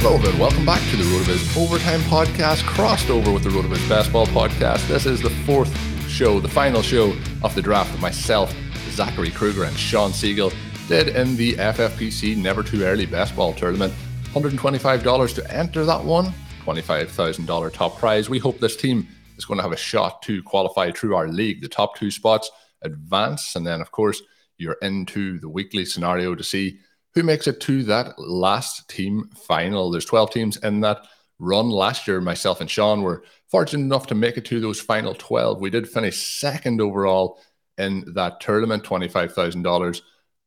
Hello and welcome back to the RotoViz Overtime Podcast, crossed over with the RotoViz Best Ball Podcast. This is the fourth show, the final show of the draft that myself, Zachary Krueger, and Shawn Siegele did in the FFPC Never Too Early Best Ball Tournament. $125 to enter that one, $25,000 top prize. We hope this team is going to have a shot to qualify through our league. The top two spots advance, and then, of course, you're into the weekly scenario to see who makes it to that last team final. There's 12 teams in that run. Last year, myself and Shawn were fortunate enough to make it to those final 12. We did finish second overall in that tournament, $25,000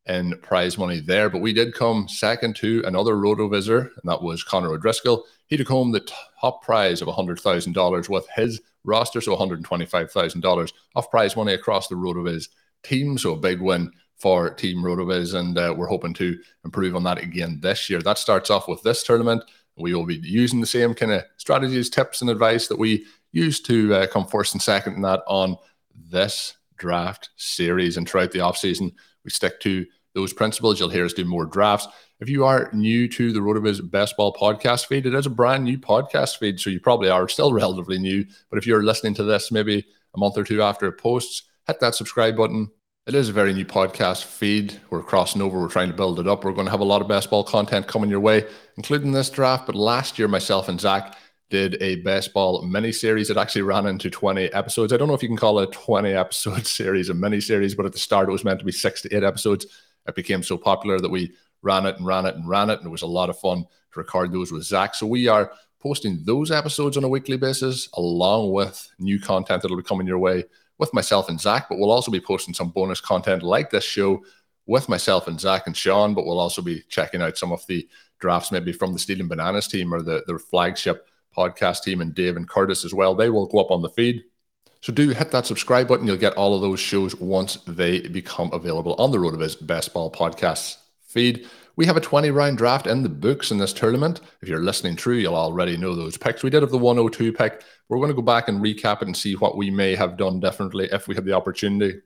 in prize money there. But we did come second to another Roto visitor, and that was Connor O'Driscoll. He took home the top prize of $100,000 with his roster, so $125,000 of prize money across the RotoViz team. So a big win for Team RotoViz, and uh, we're hoping to improve on that again this year. That starts off with this tournament. We will be using the same kind of strategies, tips, and advice that we used to uh, come first and second in that on this draft series. And throughout the offseason, we stick to those principles. You'll hear us do more drafts. If you are new to the RotoViz Best Ball podcast feed, it is a brand new podcast feed, so you probably are still relatively new. But if you're listening to this maybe a month or two after it posts, hit that subscribe button, it is a very new podcast feed. We're crossing over. We're trying to build it up. We're going to have a lot of best ball content coming your way, including this draft. But last year, myself and Zach did a best ball mini series. It actually ran into 20 episodes. I don't know if you can call it a 20 episode series, a mini series, but at the start, it was meant to be six to eight episodes. It became so popular that we ran it and ran it and ran it. And it was a lot of fun to record those with Zach. So we are posting those episodes on a weekly basis, along with new content that'll be coming your way with myself and Zach, but we'll also be posting some bonus content like this show with myself and Zach and Shawn. But we'll also be checking out some of the drafts, maybe from the Stealing Bananas team or the, the flagship podcast team and Dave and Curtis as well. They will go up on the feed. So do hit that subscribe button. You'll get all of those shows once they become available on the RotoViz Best Ball Podcast feed. We have a 20 round draft in the books in this tournament. If you're listening through, you'll already know those picks. We did have the 102 pick. We're going to go back and recap it and see what we may have done differently if we had the opportunity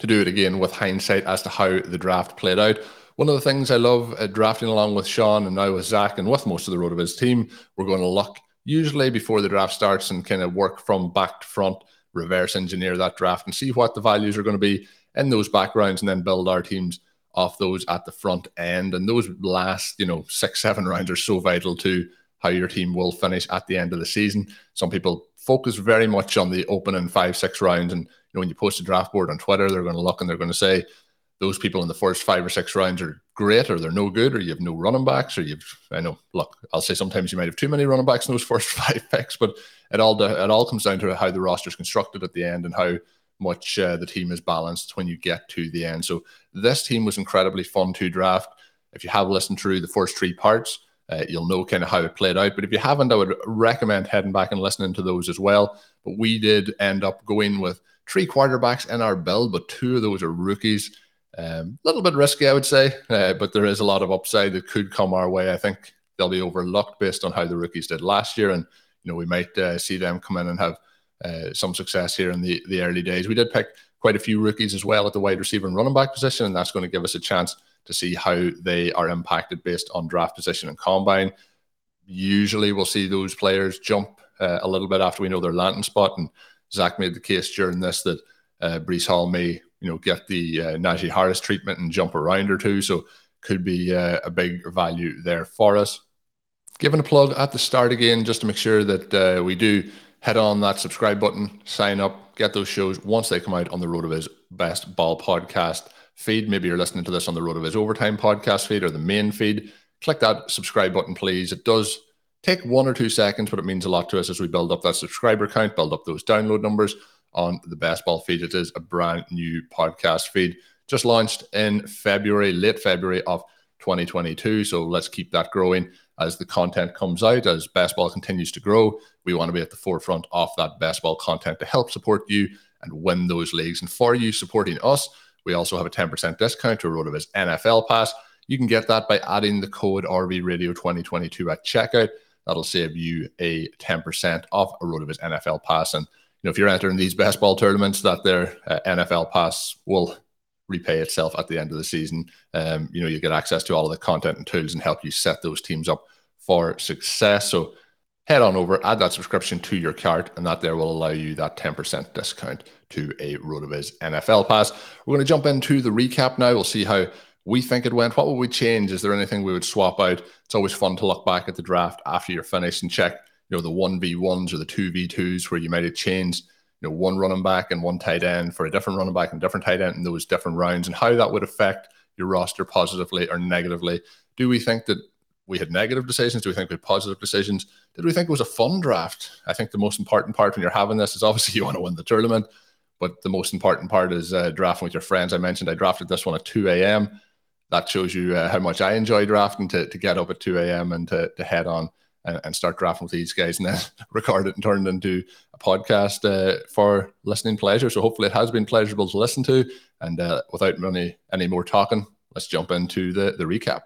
to do it again with hindsight as to how the draft played out. One of the things I love uh, drafting along with Shawn and now with Zach and with most of the RotoViz team, we're going to look usually before the draft starts and kind of work from back to front, reverse engineer that draft and see what the values are going to be in those backgrounds and then build our teams off those at the front end. And those last, you know, six, seven rounds are so vital to how your team will finish at the end of the season. Some people focus very much on the opening five, six rounds. And you know, when you post a draft board on Twitter, they're going to look and they're going to say those people in the first five or six rounds are great, or they're no good, or you have no running backs, or you've I know, look, I'll say sometimes you might have too many running backs in those first five picks, but it all it all comes down to how the roster is constructed at the end and how much uh, the team is balanced when you get to the end. So this team was incredibly fun to draft. If you have listened through the first three parts, uh, you'll know kind of how it played out. But if you haven't, I would recommend heading back and listening to those as well. But we did end up going with three quarterbacks in our build, but two of those are rookies. A um, little bit risky, I would say, uh, but there is a lot of upside that could come our way. I think they'll be overlooked based on how the rookies did last year, and you know we might uh, see them come in and have uh, some success here in the, the early days. We did pick quite a few rookies as well at the wide receiver and running back position, and that's going to give us a chance to see how they are impacted based on draft position and combine. Usually, we'll see those players jump uh, a little bit after we know their landing spot. And Zach made the case during this that uh, Breece Hall may, you know, get the uh, Najee Harris treatment and jump around or two. So could be uh, a big value there for us. Giving a plug at the start again, just to make sure that uh, we do head on that subscribe button, sign up, get those shows once they come out on the RotoViz Best Ball podcast feed. Maybe you're listening to this on the RotoViz Overtime podcast feed or the main feed. Click that subscribe button, please. It does take one or two seconds, but it means a lot to us as we build up that subscriber count, build up those download numbers on the Best Ball feed. It is a brand new podcast feed, just launched in February, late February of 2022. So let's keep that growing as the content comes out, as Best Ball continues to grow. We want to be at the forefront of that Best Ball content to help support you and win those leagues. And for you supporting us, we also have a 10% discount to RotoViz NFL Pass. You can get that by adding the code RV Radio 2022 at checkout. That'll save you a 10% off a RotoViz NFL Pass. And you know, if you're entering these best ball tournaments, that their uh, NFL Pass will repay itself at the end of the season. Um, you know, you get access to all of the content and tools and help you set those teams up for success. So head on over, add that subscription to your cart, and that there will allow you that 10% discount to a RotoViz NFL pass. We're going to jump into the recap now. We'll see how we think it went. What would we change? Is there anything we would swap out? It's always fun to look back at the draft after you're finished and check, you know, the 1v1s or the 2v2s where you might have changed, know, one running back and one tight end for a different running back and different tight end in those different rounds and how that would affect your roster positively or negatively. Do we think that we had negative decisions? Do we think we had positive decisions? Did we think it was a fun draft? I think the most important part when you're having this is obviously you want to win the tournament, but the most important part is uh, drafting with your friends. I mentioned I drafted this one at 2 a.m. That shows you uh, how much I enjoy drafting to, to get up at 2 a.m. and to, to head on and, and, start drafting with these guys and then record it and turn it into a podcast uh, for listening pleasure. So hopefully it has been pleasurable to listen to. And uh, without any, any more talking, let's jump into the, the recap.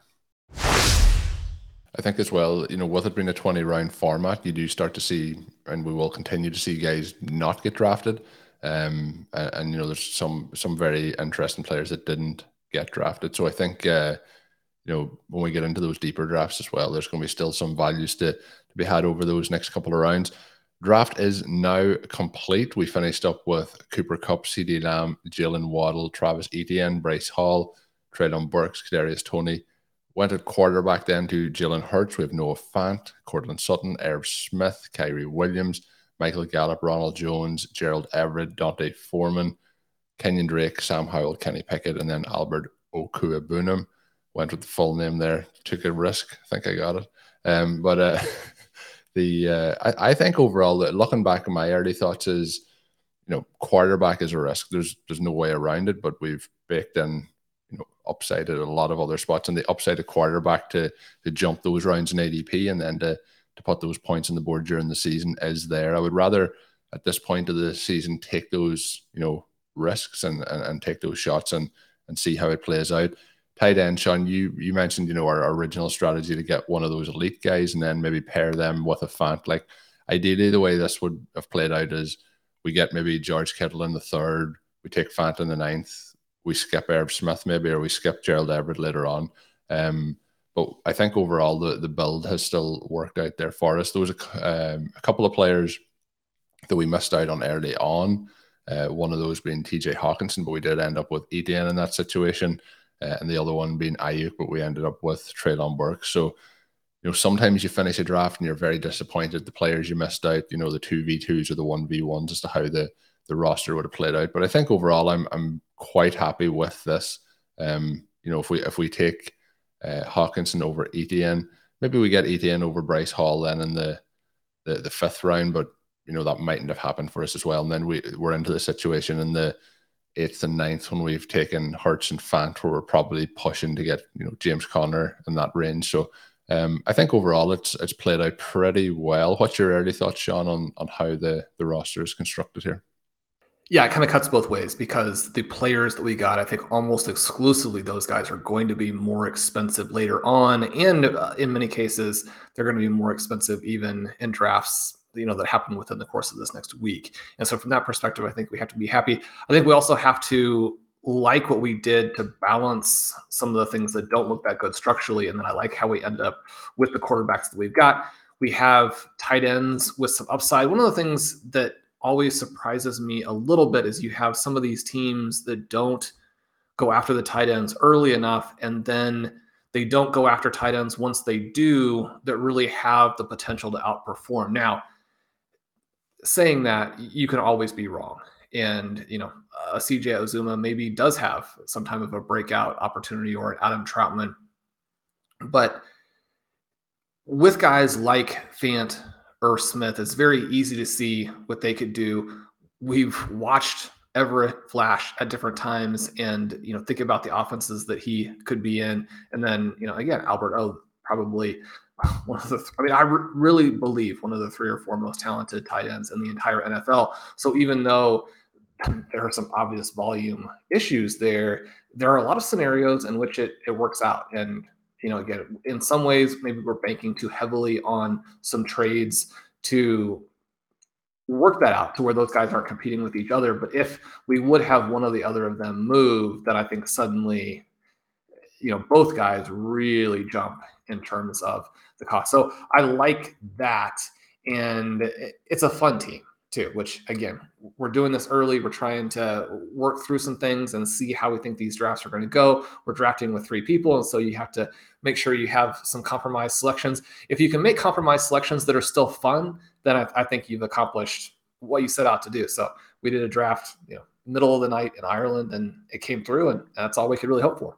I think as well, you know, with it being a 20 round format, you do start to see, and we will continue to see guys not get drafted. Um, and, and you know, there's some some very interesting players that didn't get drafted. So I think, uh, you know, when we get into those deeper drafts as well, there's going to be still some values to, to be had over those next couple of rounds. Draft is now complete. We finished up with Cooper Kupp, CeeDee Lamb, Jalen Waddle, Travis Etienne, Breece Hall, Treylon Burks, Kadarius Toney. Went at quarterback then to Jalen Hurts. We have Noah Fant, Courtland Sutton, Irv Smith, Kyren Williams, Michael Gallup, Ronald Jones, Gerald Everett, D'Onta Foreman, Kenyon Drake, Sam Howell, Kenny Pickett, and then Albert Okwuegbunam. Went with the full name there. Took a risk. I think I got it. Um, but uh, the uh, I, I, think overall, looking back at my early thoughts is, you know, quarterback is a risk. There's there's no way around it. But we've baked in you know upside at a lot of other spots, and the upside of quarterback to to jump those rounds in ADP and then to to put those points on the board during the season is there. I would rather at this point of the season take those you know risks and and, and take those shots and and see how it plays out. Tight end, Shawn, you you mentioned you know our, original strategy to get one of those elite guys and then maybe pair them with a Fant. Like ideally, the way this would have played out is we get maybe George Kittle in the third, we take Fant in the ninth, we skip Irv Smith maybe, or we skip Gerald Everett later on. Um, but I think overall the, the build has still worked out there for us. There was a, um, a couple of players that we missed out on early on. Uh, one of those being TJ Hockenson, but we did end up with Etienne in that situation, uh, and the other one being Aiyuk, but we ended up with Treylon Burks. So, you know, sometimes you finish a draft and you're very disappointed the players you missed out. You know, the two v twos or the one v ones as to how the the roster would have played out. But I think overall, I'm I'm quite happy with this. Um, you know, if we if we take uh, Hockenson over Etienne, maybe we get Etienne over Breece Hall then in the, the the fifth round, but you know that mightn't have happened for us as well. And then we we're into the situation in the eighth and ninth when we've taken Hurts and Fant, where we're probably pushing to get you know James Conner in that range. So um, I think overall it's it's played out pretty well. What's your early thoughts, Shawn, on on how the the roster is constructed here? Yeah, it kind of cuts both ways because the players that we got, I think almost exclusively those guys are going to be more expensive later on. And uh, in many cases, they're going to be more expensive even in drafts you know that happen within the course of this next week and so from that perspective i think we have to be happy i think we also have to like what we did to balance some of the things that don't look that good structurally. And then I like how we end up with the quarterbacks that we've got. We have tight ends with some upside. One of the things that always surprises me a little bit is you have some of these teams that don't go after the tight ends early enough and then they don't go after tight ends once they do that really have the potential to outperform. Now, saying that, you can always be wrong. And, you know, a CJ Uzomah maybe does have some time of a breakout opportunity or an Adam Trautman. But with guys like Fant or Smith, it's very easy to see what they could do. We've watched Everett flash at different times and, you know, think about the offenses that he could be in. And then, you know, again, Albert O probably one of the, I mean, I re- really believe one of the three or four most talented tight ends in the entire NFL. So even though there are some obvious volume issues there. There are a lot of scenarios in which it, it works out. And, you know, again, in some ways, maybe we're banking too heavily on some trades to work that out to where those guys aren't competing with each other. But if we would have one or the other of them move, then I think suddenly, you know, both guys really jump in terms of the cost. So I like that. And it's a fun team too, which again, we're doing this early. We're trying to work through some things and see how we think these drafts are going to go. We're drafting with three people. And so you have to make sure you have some compromise selections. If you can make compromise selections that are still fun, then I, I think you've accomplished what you set out to do. So we did a draft, you know, middle of the night in Ireland and it came through and that's all we could really hope for.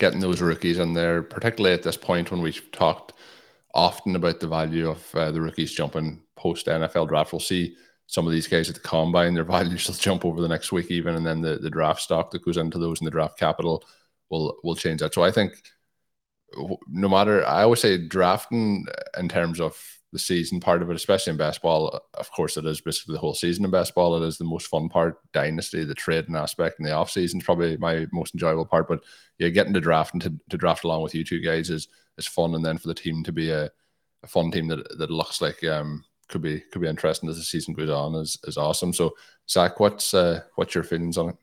Getting those rookies in there, particularly at this point when we've talked often about the value of uh, the rookies jumping post NFL draft. We'll see some of these guys at the combine, their values will jump over the next week, even, and then the, the draft stock that goes into those in the draft capital will will change that. So I think no matter, I always say drafting in terms of the season part of it, especially in best ball. Of course, it is basically the whole season in best ball. It is the most fun part, dynasty, the trading aspect, and the off season is probably my most enjoyable part. But yeah, getting to draft and to, to draft along with you two guys is is fun, and then for the team to be a, a fun team that that looks like um could be could be interesting as the season goes on is is awesome. So Zach, what's uh, what's your feelings on it?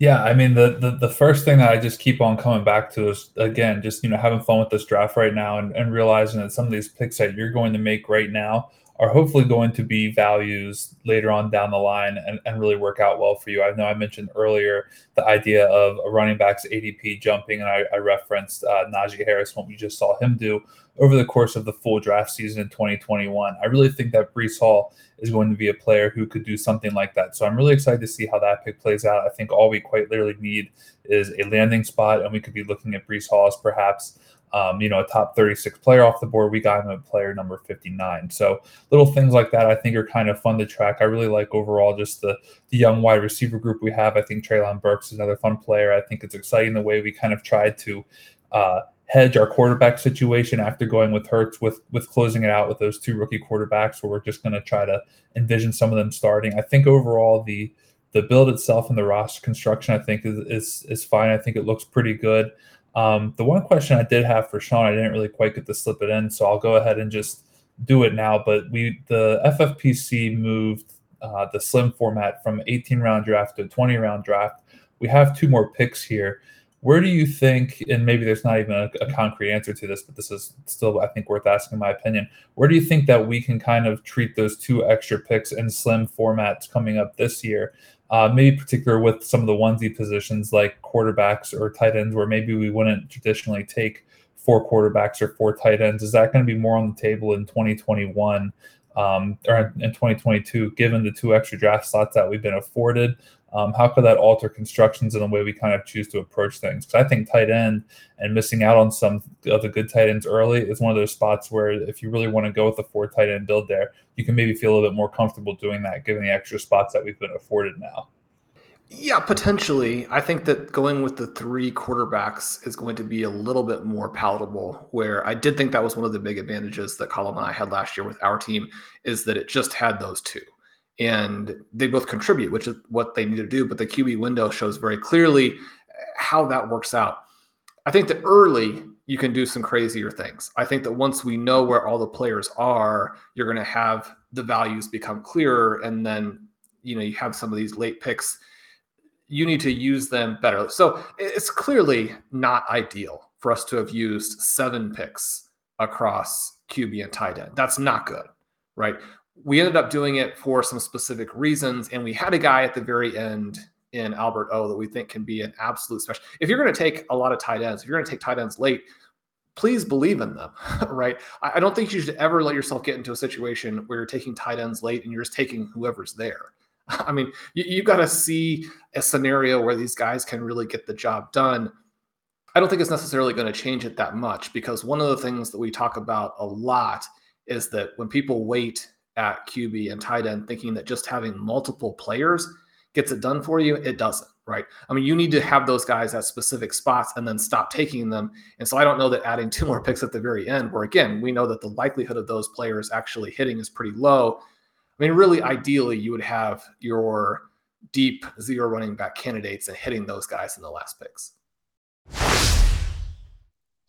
Yeah, I mean the, the the first thing that I just keep on coming back to is again just you know having fun with this draft right now and, and realizing that some of these picks that you're going to make right now are hopefully going to be values later on down the line and, and really work out well for you. I know I mentioned earlier the idea of a running back's ADP jumping, and I, I referenced uh, Najee Harris, what we just saw him do over the course of the full draft season in 2021. I really think that Breece Hall is going to be a player who could do something like that. So I'm really excited to see how that pick plays out. I think all we quite literally need is a landing spot, and we could be looking at Breece Hall as perhaps. Um, you know, a top 36 player off the board. We got him at player number 59. So little things like that I think are kind of fun to track. I really like overall just the the young wide receiver group we have. I think Treylon Burks is another fun player. I think it's exciting the way we kind of tried to uh, hedge our quarterback situation after going with Hurts with with closing it out with those two rookie quarterbacks where we're just going to try to envision some of them starting. I think overall the the build itself and the roster construction I think is is, is fine. I think it looks pretty good. Um, the one question I did have for Shawn, I didn't really quite get to slip it in, so I'll go ahead and just do it now. But we the FFPC moved uh, the slim format from 18 round draft to 20 round draft. We have two more picks here. Where do you think, and maybe there's not even a, a, concrete answer to this, but this is still, I think, worth asking my opinion. Where do you think that we can kind of treat those two extra picks in slim formats coming up this year? Uh, maybe particular with some of the onesie positions like quarterbacks or tight ends, where maybe we wouldn't traditionally take four quarterbacks or four tight ends. Is that going to be more on the table in 2021 um, or in 2022, given the two extra draft slots that we've been afforded? Um, how could that alter constructions in the way we kind of choose to approach things? Because I think tight end and missing out on some of the good tight ends early is one of those spots where if you really want to go with a four tight end build there, you can maybe feel a little bit more comfortable doing that given the extra spots that we've been afforded now. Yeah, potentially. I think that going with the three quarterbacks is going to be a little bit more palatable. Where I did think that was one of the big advantages that Colm and I had last year with our team is that it just had those two and they both contribute, which is what they need to do. But the QB window shows very clearly how that works out. I think that early you can do some crazier things. I think that once we know where all the players are, you're going to have the values become clearer, and then you know you have some of these late picks. You need to use them better. So it's clearly not ideal for us to have used seven picks across QB and tight end. That's not good, right? We ended up doing it for some specific reasons. And we had a guy at the very end in Albert O that we think can be an absolute special. If you're going to take a lot of tight ends, if you're going to take tight ends late, please believe in them, right? I, don't think you should ever let yourself get into a situation where you're taking tight ends late and you're just taking whoever's there. I mean, you, you got to see a scenario where these guys can really get the job done. I don't think it's necessarily going to change it that much because one of the things that we talk about a lot is that when people wait at QB and tight end thinking that just having multiple players gets it done for you. It doesn't, right? I mean, you need to have those guys at specific spots and then stop taking them. And so I don't know that adding two more picks at the very end, where again, we know that the likelihood of those players actually hitting is pretty low. I mean, really, ideally, you would have your deep zero running back candidates and hitting those guys in the last picks.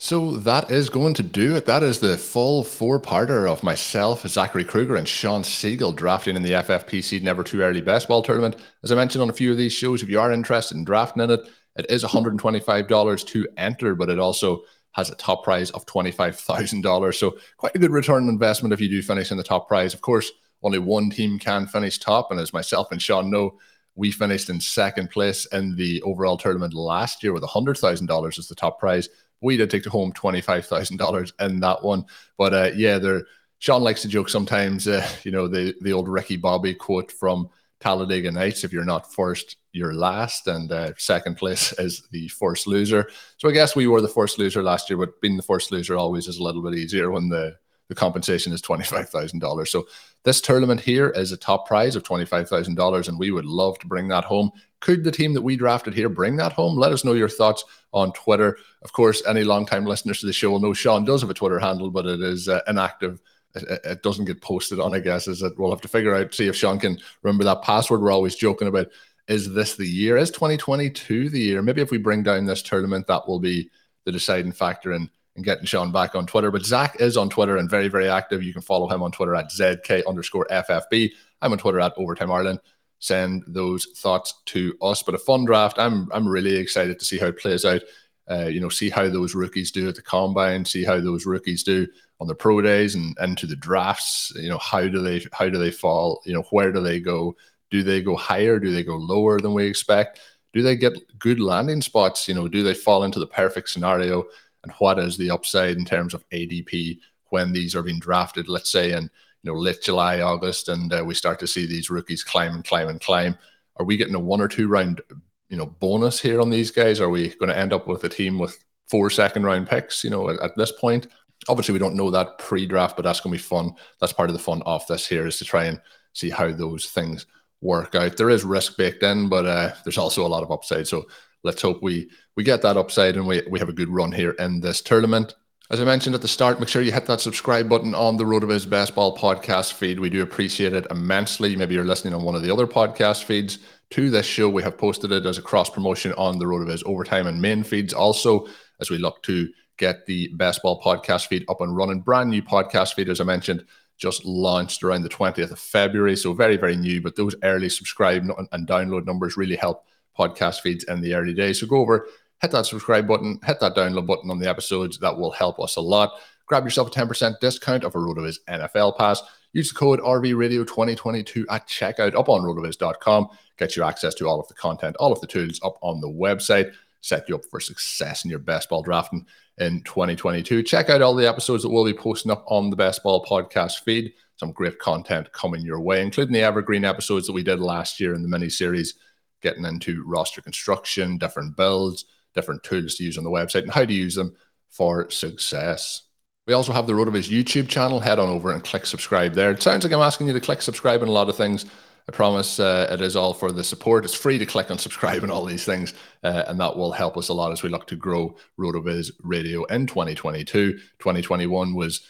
So that is going to do it. That is the full four-parter of myself, Zachary Krueger, and Shawn Siegele drafting in the FFPC Never Too Early Best Ball Tournament. As I mentioned on a few of these shows, if you are interested in drafting in it, it is $125 to enter, but it also has a top prize of $25,000. So quite a good return on investment if you do finish in the top prize. Of course, only one team can finish top, and as myself and Shawn know, we finished in second place in the overall tournament last year with $100,000 as the top prize we did take to home twenty five thousand dollars in that one. But uh, yeah, there. Shawn likes to joke sometimes. Uh, you know the the old Ricky Bobby quote from Talladega Nights: "If you're not first, you're last," and uh, second place is the first loser. So I guess we were the first loser last year, but being the first loser always is a little bit easier when the the compensation is twenty five thousand dollars. So this tournament here is a top prize of twenty five thousand dollars, and we would love to bring that home. Could the team that we drafted here bring that home? Let us know your thoughts on Twitter. Of course, any long-time listeners to the show will know Shawn does have a Twitter handle, but it is uh, inactive. It, it, doesn't get posted on, I guess. Is that we'll have to figure out, see if Shawn can remember that password. We're always joking about. Is this the year? Is 2022 the year? Maybe if we bring down this tournament, that will be the deciding factor in, in getting Shawn back on Twitter. But Zach is on Twitter and very, very active. You can follow him on Twitter at ZK underscore FFB. I'm on Twitter at Overtime Ireland send those thoughts to us. But a fun draft. I'm I'm really excited to see how it plays out. Uh, you know, see how those rookies do at the combine, see how those rookies do on the pro days and into the drafts. You know, how do they how do they fall? You know, where do they go? Do they go higher? Do they go lower than we expect? Do they get good landing spots? You know, do they fall into the perfect scenario? And what is the upside in terms of ADP when these are being drafted? Let's say in you know late July, August, and uh, we start to see these rookies climb and climb and climb. Are we getting a one or two round you know bonus here on these guys? Are we going to end up with a team with four second round picks? You know, at, at this point, obviously we don't know that pre-draft, but that's going to be fun. That's part of the fun of this here is to try and see how those things work out. There is risk baked in, but uh, there's also a lot of upside. So let's hope we we get that upside and we, we have a good run here in this tournament. As I mentioned at the start, make sure you hit that subscribe button on the RotoViz Best Ball podcast feed. We do appreciate it immensely. Maybe you're listening on one of the other podcast feeds to this show. We have posted it as a cross promotion on the RotoViz Overtime and main feeds also as we look to get the Best Ball podcast feed up and running. Brand new podcast feed, as I mentioned, just launched around the 20th of February. So very, very new, but those early subscribe and download numbers really help podcast feeds in the early days. So go over, hit that subscribe button, hit that download button on the episodes. That will help us a lot. Grab yourself a 10% discount of a RotoViz NFL pass. Use the code RVRadio2022 at checkout up on rotoviz.com. Get you access to all of the content, all of the tools up on the website. Set you up for success in your best ball drafting in 2022. Check out all the episodes that we'll be posting up on the Best Ball podcast feed. Some great content coming your way, including the evergreen episodes that we did last year in the mini series, getting into roster construction, different builds, different tools to use on the website, and how to use them for success. We also have the RotoViz YouTube channel. Head on over and click subscribe there. It sounds like I'm asking you to click subscribe on a lot of things. I promise uh, it is all for the support. It's free to click and subscribe and all these things, uh, and that will help us a lot as we look to grow RotoViz Radio in 2022. 2021 was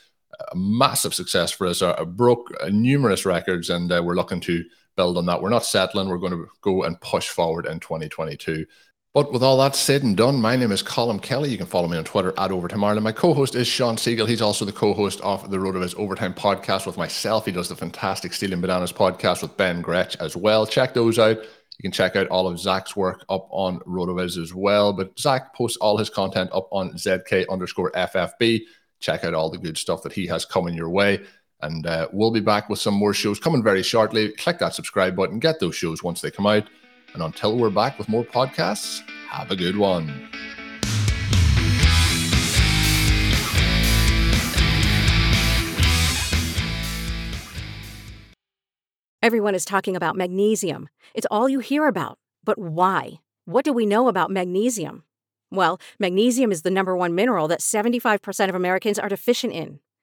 a massive success for us. Uh, broke uh, numerous records, and uh, we're looking to build on that. We're not settling. We're going to go and push forward in 2022. But with all that said and done, my name is Colm Kelly. You can follow me on Twitter at Overtime Ireland. My co-host is Shawn Siegele. He's also the co-host of the RotoViz Overtime podcast with myself. He does the fantastic Stealing Bananas podcast with Ben Gretch as well. Check those out. You can check out all of Zach's work up on RotoViz as well. But Zach posts all his content up on ZK underscore FFB. Check out all the good stuff that he has coming your way. And uh, we'll be back with some more shows coming very shortly. Click that subscribe button, get those shows once they come out. And until we're back with more podcasts, have a good one. Everyone is talking about magnesium. It's all you hear about. But why? What do we know about magnesium? Well, magnesium is the number one mineral that 75% of Americans are deficient in.